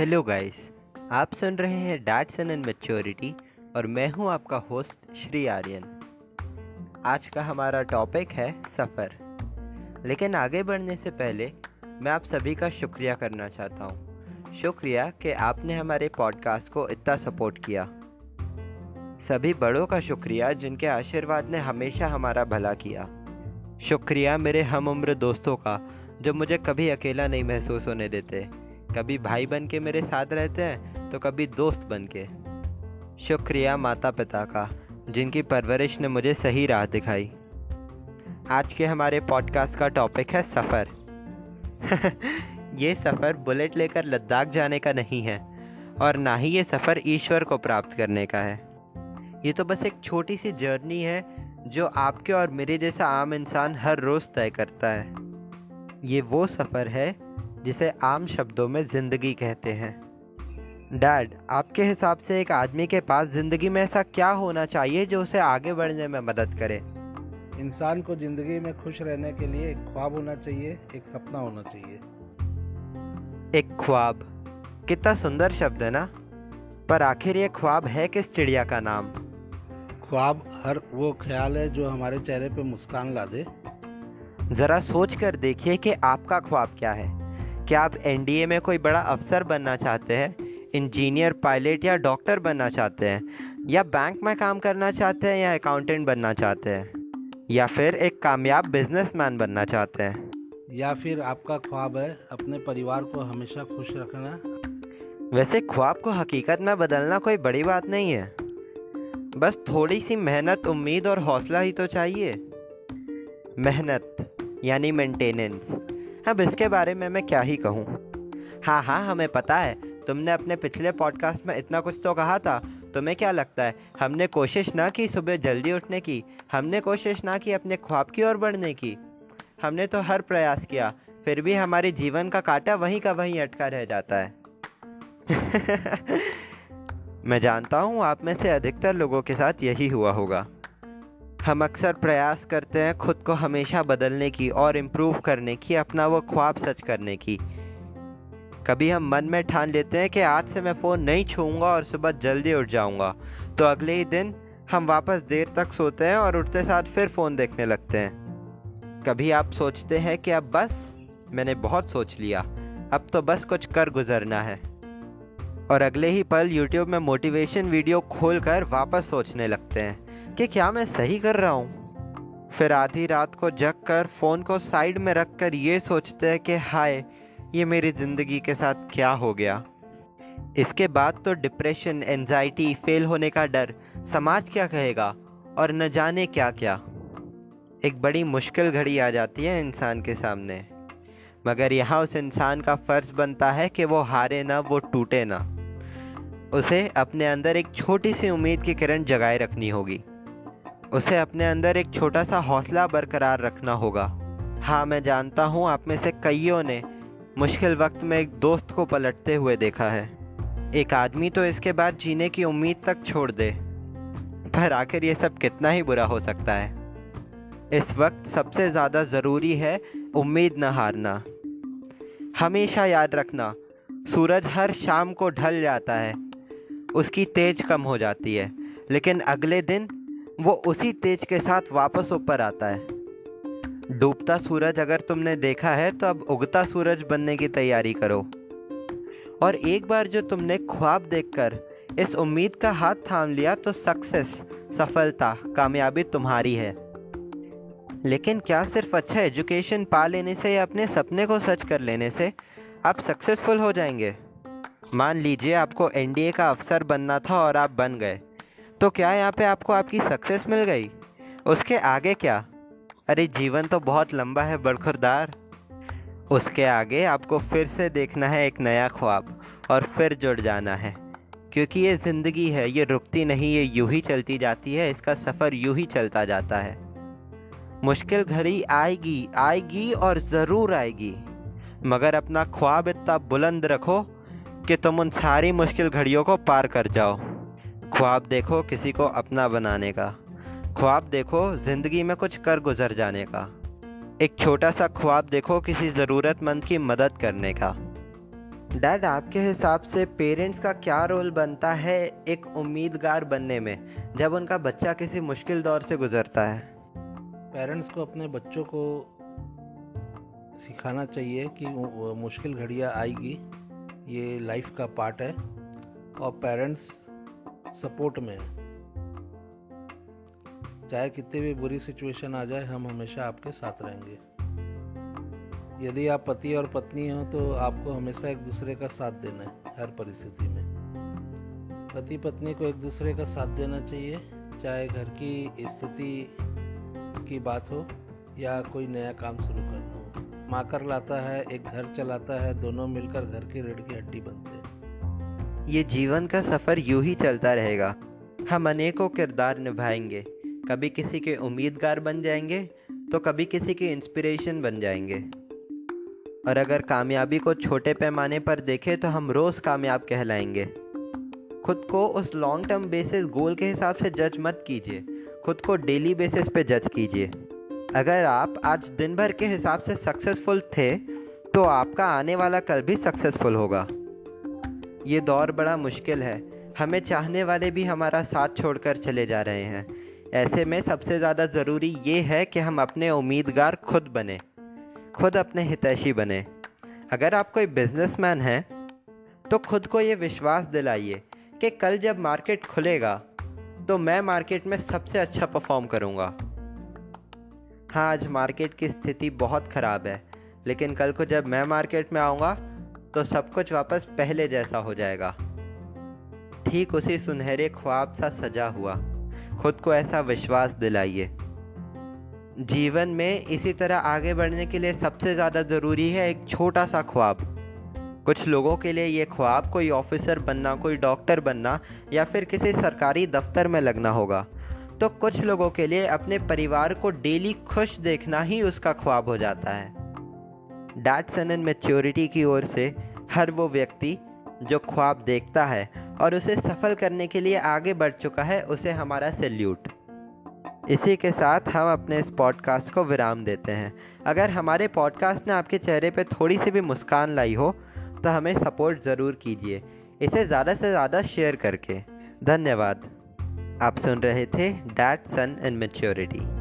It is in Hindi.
हेलो गाइस, आप सुन रहे हैं डैट सन एंड मेच्योरिटी और मैं हूँ आपका होस्ट श्री आर्यन। आज का हमारा टॉपिक है सफ़र। लेकिन आगे बढ़ने से पहले, मैं आप सभी का शुक्रिया करना चाहता हूँ। शुक्रिया कि आपने हमारे पॉडकास्ट को इतना सपोर्ट किया। सभी बड़ों का शुक्रिया जिनके आशीर्वाद ने हमेशा हमारा भला किया। शुक्रिया मेरे हम उम्र दोस्तों का, जो मुझे कभी अकेला नहीं महसूस होने देते। कभी भाई बन के मेरे साथ रहते हैं तो कभी दोस्त बन के। शुक्रिया माता पिता का, जिनकी परवरिश ने मुझे सही राह दिखाई। आज के हमारे पॉडकास्ट का टॉपिक है सफ़र। ये सफ़र बुलेट लेकर लद्दाख जाने का नहीं है, और ना ही ये सफ़र ईश्वर को प्राप्त करने का है। ये तो बस एक छोटी सी जर्नी है, जो आपके और मेरे जैसा आम इंसान हर रोज़ तय करता है। ये वो सफ़र है जिसे आम शब्दों में ज़िंदगी कहते हैं। डैड आपके हिसाब से एक आदमी के पास ज़िंदगी में ऐसा क्या होना चाहिए जो उसे आगे बढ़ने में मदद करे? इंसान को ज़िंदगी में खुश रहने के लिए एक ख्वाब होना चाहिए एक सपना होना चाहिए। एक ख्वाब? कितना सुंदर शब्द है ना? पर आखिर ये ख्वाब है किस चिड़िया का नाम? ख्वाब हर वो ख्याल है जो हमारे चेहरे पे मुस्कान ला दे। ज़रा सोच कर देखिए कि आपका ख्वाब क्या है। क्या आप एनडीए में कोई बड़ा अफसर बनना चाहते हैं? इंजीनियर पायलट या डॉक्टर बनना चाहते हैं? या बैंक में काम करना चाहते हैं या अकाउंटेंट बनना चाहते हैं? या फिर एक कामयाब बिजनेसमैन बनना चाहते हैं? या फिर आपका ख्वाब है अपने परिवार को हमेशा खुश रखना? वैसे ख्वाब को हकीकत में बदलना कोई बड़ी बात नहीं है। बस थोड़ी सी मेहनत उम्मीद और हौसला ही तो चाहिए। मेहनत यानी मेंटेनेंस अब इसके बारे में मैं क्या ही कहूँ? हाँ हाँ हमें पता है। तुमने अपने पिछले पॉडकास्ट में इतना कुछ तो कहा था। तुम्हें क्या लगता है, हमने कोशिश ना की सुबह जल्दी उठने की? हमने कोशिश ना की अपने ख्वाब की ओर बढ़ने की? हमने तो हर प्रयास किया, फिर भी हमारे जीवन का कांटा वहीं का वहीं अटका रह जाता है। मैं जानता हूँ आप में से अधिकतर लोगों के साथ यही हुआ होगा। हम अक्सर प्रयास करते हैं खुद को हमेशा बदलने की और इम्प्रूव करने की, अपना वो ख्वाब सच करने की। कभी हम मन में ठान लेते हैं कि आज से मैं फ़ोन नहीं छूँगा और सुबह जल्दी उठ जाऊँगा तो अगले ही दिन हम वापस देर तक सोते हैं और उठते साथ फिर फ़ोन देखने लगते हैं। कभी आप सोचते हैं कि अब बस, मैंने बहुत सोच लिया, अब तो बस कुछ कर गुजरना है। और अगले ही पल यूट्यूब में मोटिवेशन वीडियो खोलकर वापस सोचने लगते हैं। कि क्या मैं सही कर रहा हूँ? फिर आधी रात को जग कर फ़ोन को साइड में रख कर ये सोचते हैं कि हाय, ये मेरी ज़िंदगी के साथ क्या हो गया? इसके बाद तो डिप्रेशन एनजाइटी फेल होने का डर समाज क्या कहेगा और न जाने क्या क्या एक बड़ी मुश्किल घड़ी आ जाती है इंसान के सामने। मगर यहाँ उस इंसान का फ़र्ज़ बनता है कि वो हारे ना, वो टूटे ना। उसे अपने अंदर एक छोटी सी उम्मीद की किरण जगाए रखनी होगी। उसे अपने अंदर एक छोटा सा हौसला बरकरार रखना होगा। हाँ मैं जानता हूँ आप में से कईयों ने मुश्किल वक्त में एक दोस्त को पलटते हुए देखा है। एक आदमी तो इसके बाद जीने की उम्मीद तक छोड़ दे। पर आखिर ये सब कितना ही बुरा हो सकता है। इस वक्त सबसे ज़्यादा ज़रूरी है उम्मीद न हारना। हमेशा याद रखना, सूरज हर शाम को ढल जाता है, उसकी तेज कम हो जाती है, लेकिन अगले दिन वो उसी तेज के साथ वापस ऊपर आता है। डूबता सूरज अगर तुमने देखा है तो अब उगता सूरज बनने की तैयारी करो। और एक बार जो तुमने ख्वाब देखकर इस उम्मीद का हाथ थाम लिया तो सक्सेस, सफलता, कामयाबी तुम्हारी है। लेकिन क्या सिर्फ़ अच्छा एजुकेशन पा लेने से या अपने सपने को सच कर लेने से आप सक्सेसफुल हो जाएँगे? मान लीजिए आपको एनडीए का अफसर बनना था और आप बन गए। तो क्या यहाँ पे आपको आपकी सक्सेस मिल गई? उसके आगे क्या? अरे जीवन तो बहुत लंबा है बड़खुरदार उसके आगे आपको फिर से देखना है एक नया ख्वाब, और फिर जुड़ जाना है। क्योंकि ये ज़िंदगी है, ये रुकती नहीं, ये यूँ ही चलती जाती है, इसका सफ़र यूँ ही चलता जाता है। मुश्किल घड़ी आएगी आएगी और ज़रूर आएगी। मगर अपना ख्वाब इतना बुलंद रखो कि तुम उन सारी मुश्किल घड़ियों को पार कर जाओ। ख्वाब देखो किसी को अपना बनाने का। ख्वाब देखो ज़िंदगी में कुछ कर गुजर जाने का। एक छोटा सा ख्वाब देखो किसी ज़रूरतमंद की मदद करने का। डैड, आपके हिसाब से पेरेंट्स का क्या रोल बनता है एक उम्मीदगार बनने में, जब उनका बच्चा किसी मुश्किल दौर से गुजरता है? पेरेंट्स को अपने बच्चों को सिखाना चाहिए कि मुश्किल घड़ियाँ आएगी, ये लाइफ का पार्ट है। और पेरेंट्स सपोर्ट में चाहे कितनी भी बुरी सिचुएशन आ जाए, हम हमेशा आपके साथ रहेंगे। यदि आप पति और पत्नी हो तो आपको हमेशा एक दूसरे का साथ देना है, हर परिस्थिति में। पति पत्नी को एक दूसरे का साथ देना चाहिए, चाहे घर की स्थिति की बात हो या कोई नया काम शुरू करना हो। माकर लाता है, एक घर चलाता है, दोनों मिलकर घर की रेड की हड्डी बनते हैं। ये जीवन का सफ़र यूँ ही चलता रहेगा। हम अनेकों किरदार निभाएँगे। कभी किसी के उम्मीदगार बन जाएँगे तो कभी किसी के इंस्पिरेशन बन जाएँगे। और अगर कामयाबी को छोटे पैमाने पर देखें तो हम रोज़ कामयाब कहलाएँगे। खुद को उस लॉन्ग टर्म बेसिस गोल के हिसाब से जज मत कीजिए। खुद को डेली बेसिस पे जज कीजिए। अगर आप आज दिन भर के हिसाब से सक्सेसफुल थे तो आपका आने वाला कल भी सक्सेसफुल होगा। ये दौर बड़ा मुश्किल है। हमें चाहने वाले भी हमारा साथ छोड़कर चले जा रहे हैं। ऐसे में सबसे ज़्यादा ज़रूरी ये है कि हम अपने उम्मीदगार खुद बने, खुद अपने हितैषी बने। अगर आप कोई बिजनेसमैन हैं तो खुद को ये विश्वास दिलाइए कि कल जब मार्केट खुलेगा तो मैं मार्केट में सबसे अच्छा परफॉर्म करूँगा। हाँ आज मार्केट की स्थिति बहुत ख़राब है, लेकिन कल को जब मैं मार्केट में आऊँगा तो सब कुछ वापस पहले जैसा हो जाएगा। ठीक उसी सुनहरे ख्वाब सा सजा हुआ। खुद को ऐसा विश्वास दिलाइए। जीवन में इसी तरह आगे बढ़ने के लिए सबसे ज़्यादा ज़रूरी है एक छोटा सा ख्वाब। कुछ लोगों के लिए ये ख्वाब कोई ऑफिसर बनना, कोई डॉक्टर बनना या फिर किसी सरकारी दफ्तर में लगना होगा। तो कुछ लोगों के लिए अपने परिवार को डेली खुश देखना ही उसका ख्वाब हो जाता है। डैट सन एंड मेच्योरिटी की ओर से हर वो व्यक्ति जो ख्वाब देखता है और उसे सफल करने के लिए आगे बढ़ चुका है, उसे हमारा सैल्यूट इसी के साथ हम अपने इस पॉडकास्ट को विराम देते हैं। अगर हमारे पॉडकास्ट ने आपके चेहरे पर थोड़ी सी भी मुस्कान लाई हो तो हमें सपोर्ट ज़रूर कीजिए। इसे ज़्यादा से ज़्यादा शेयर करके। धन्यवाद। आप सुन रहे थे डैट सन एंड मेच्योरिटी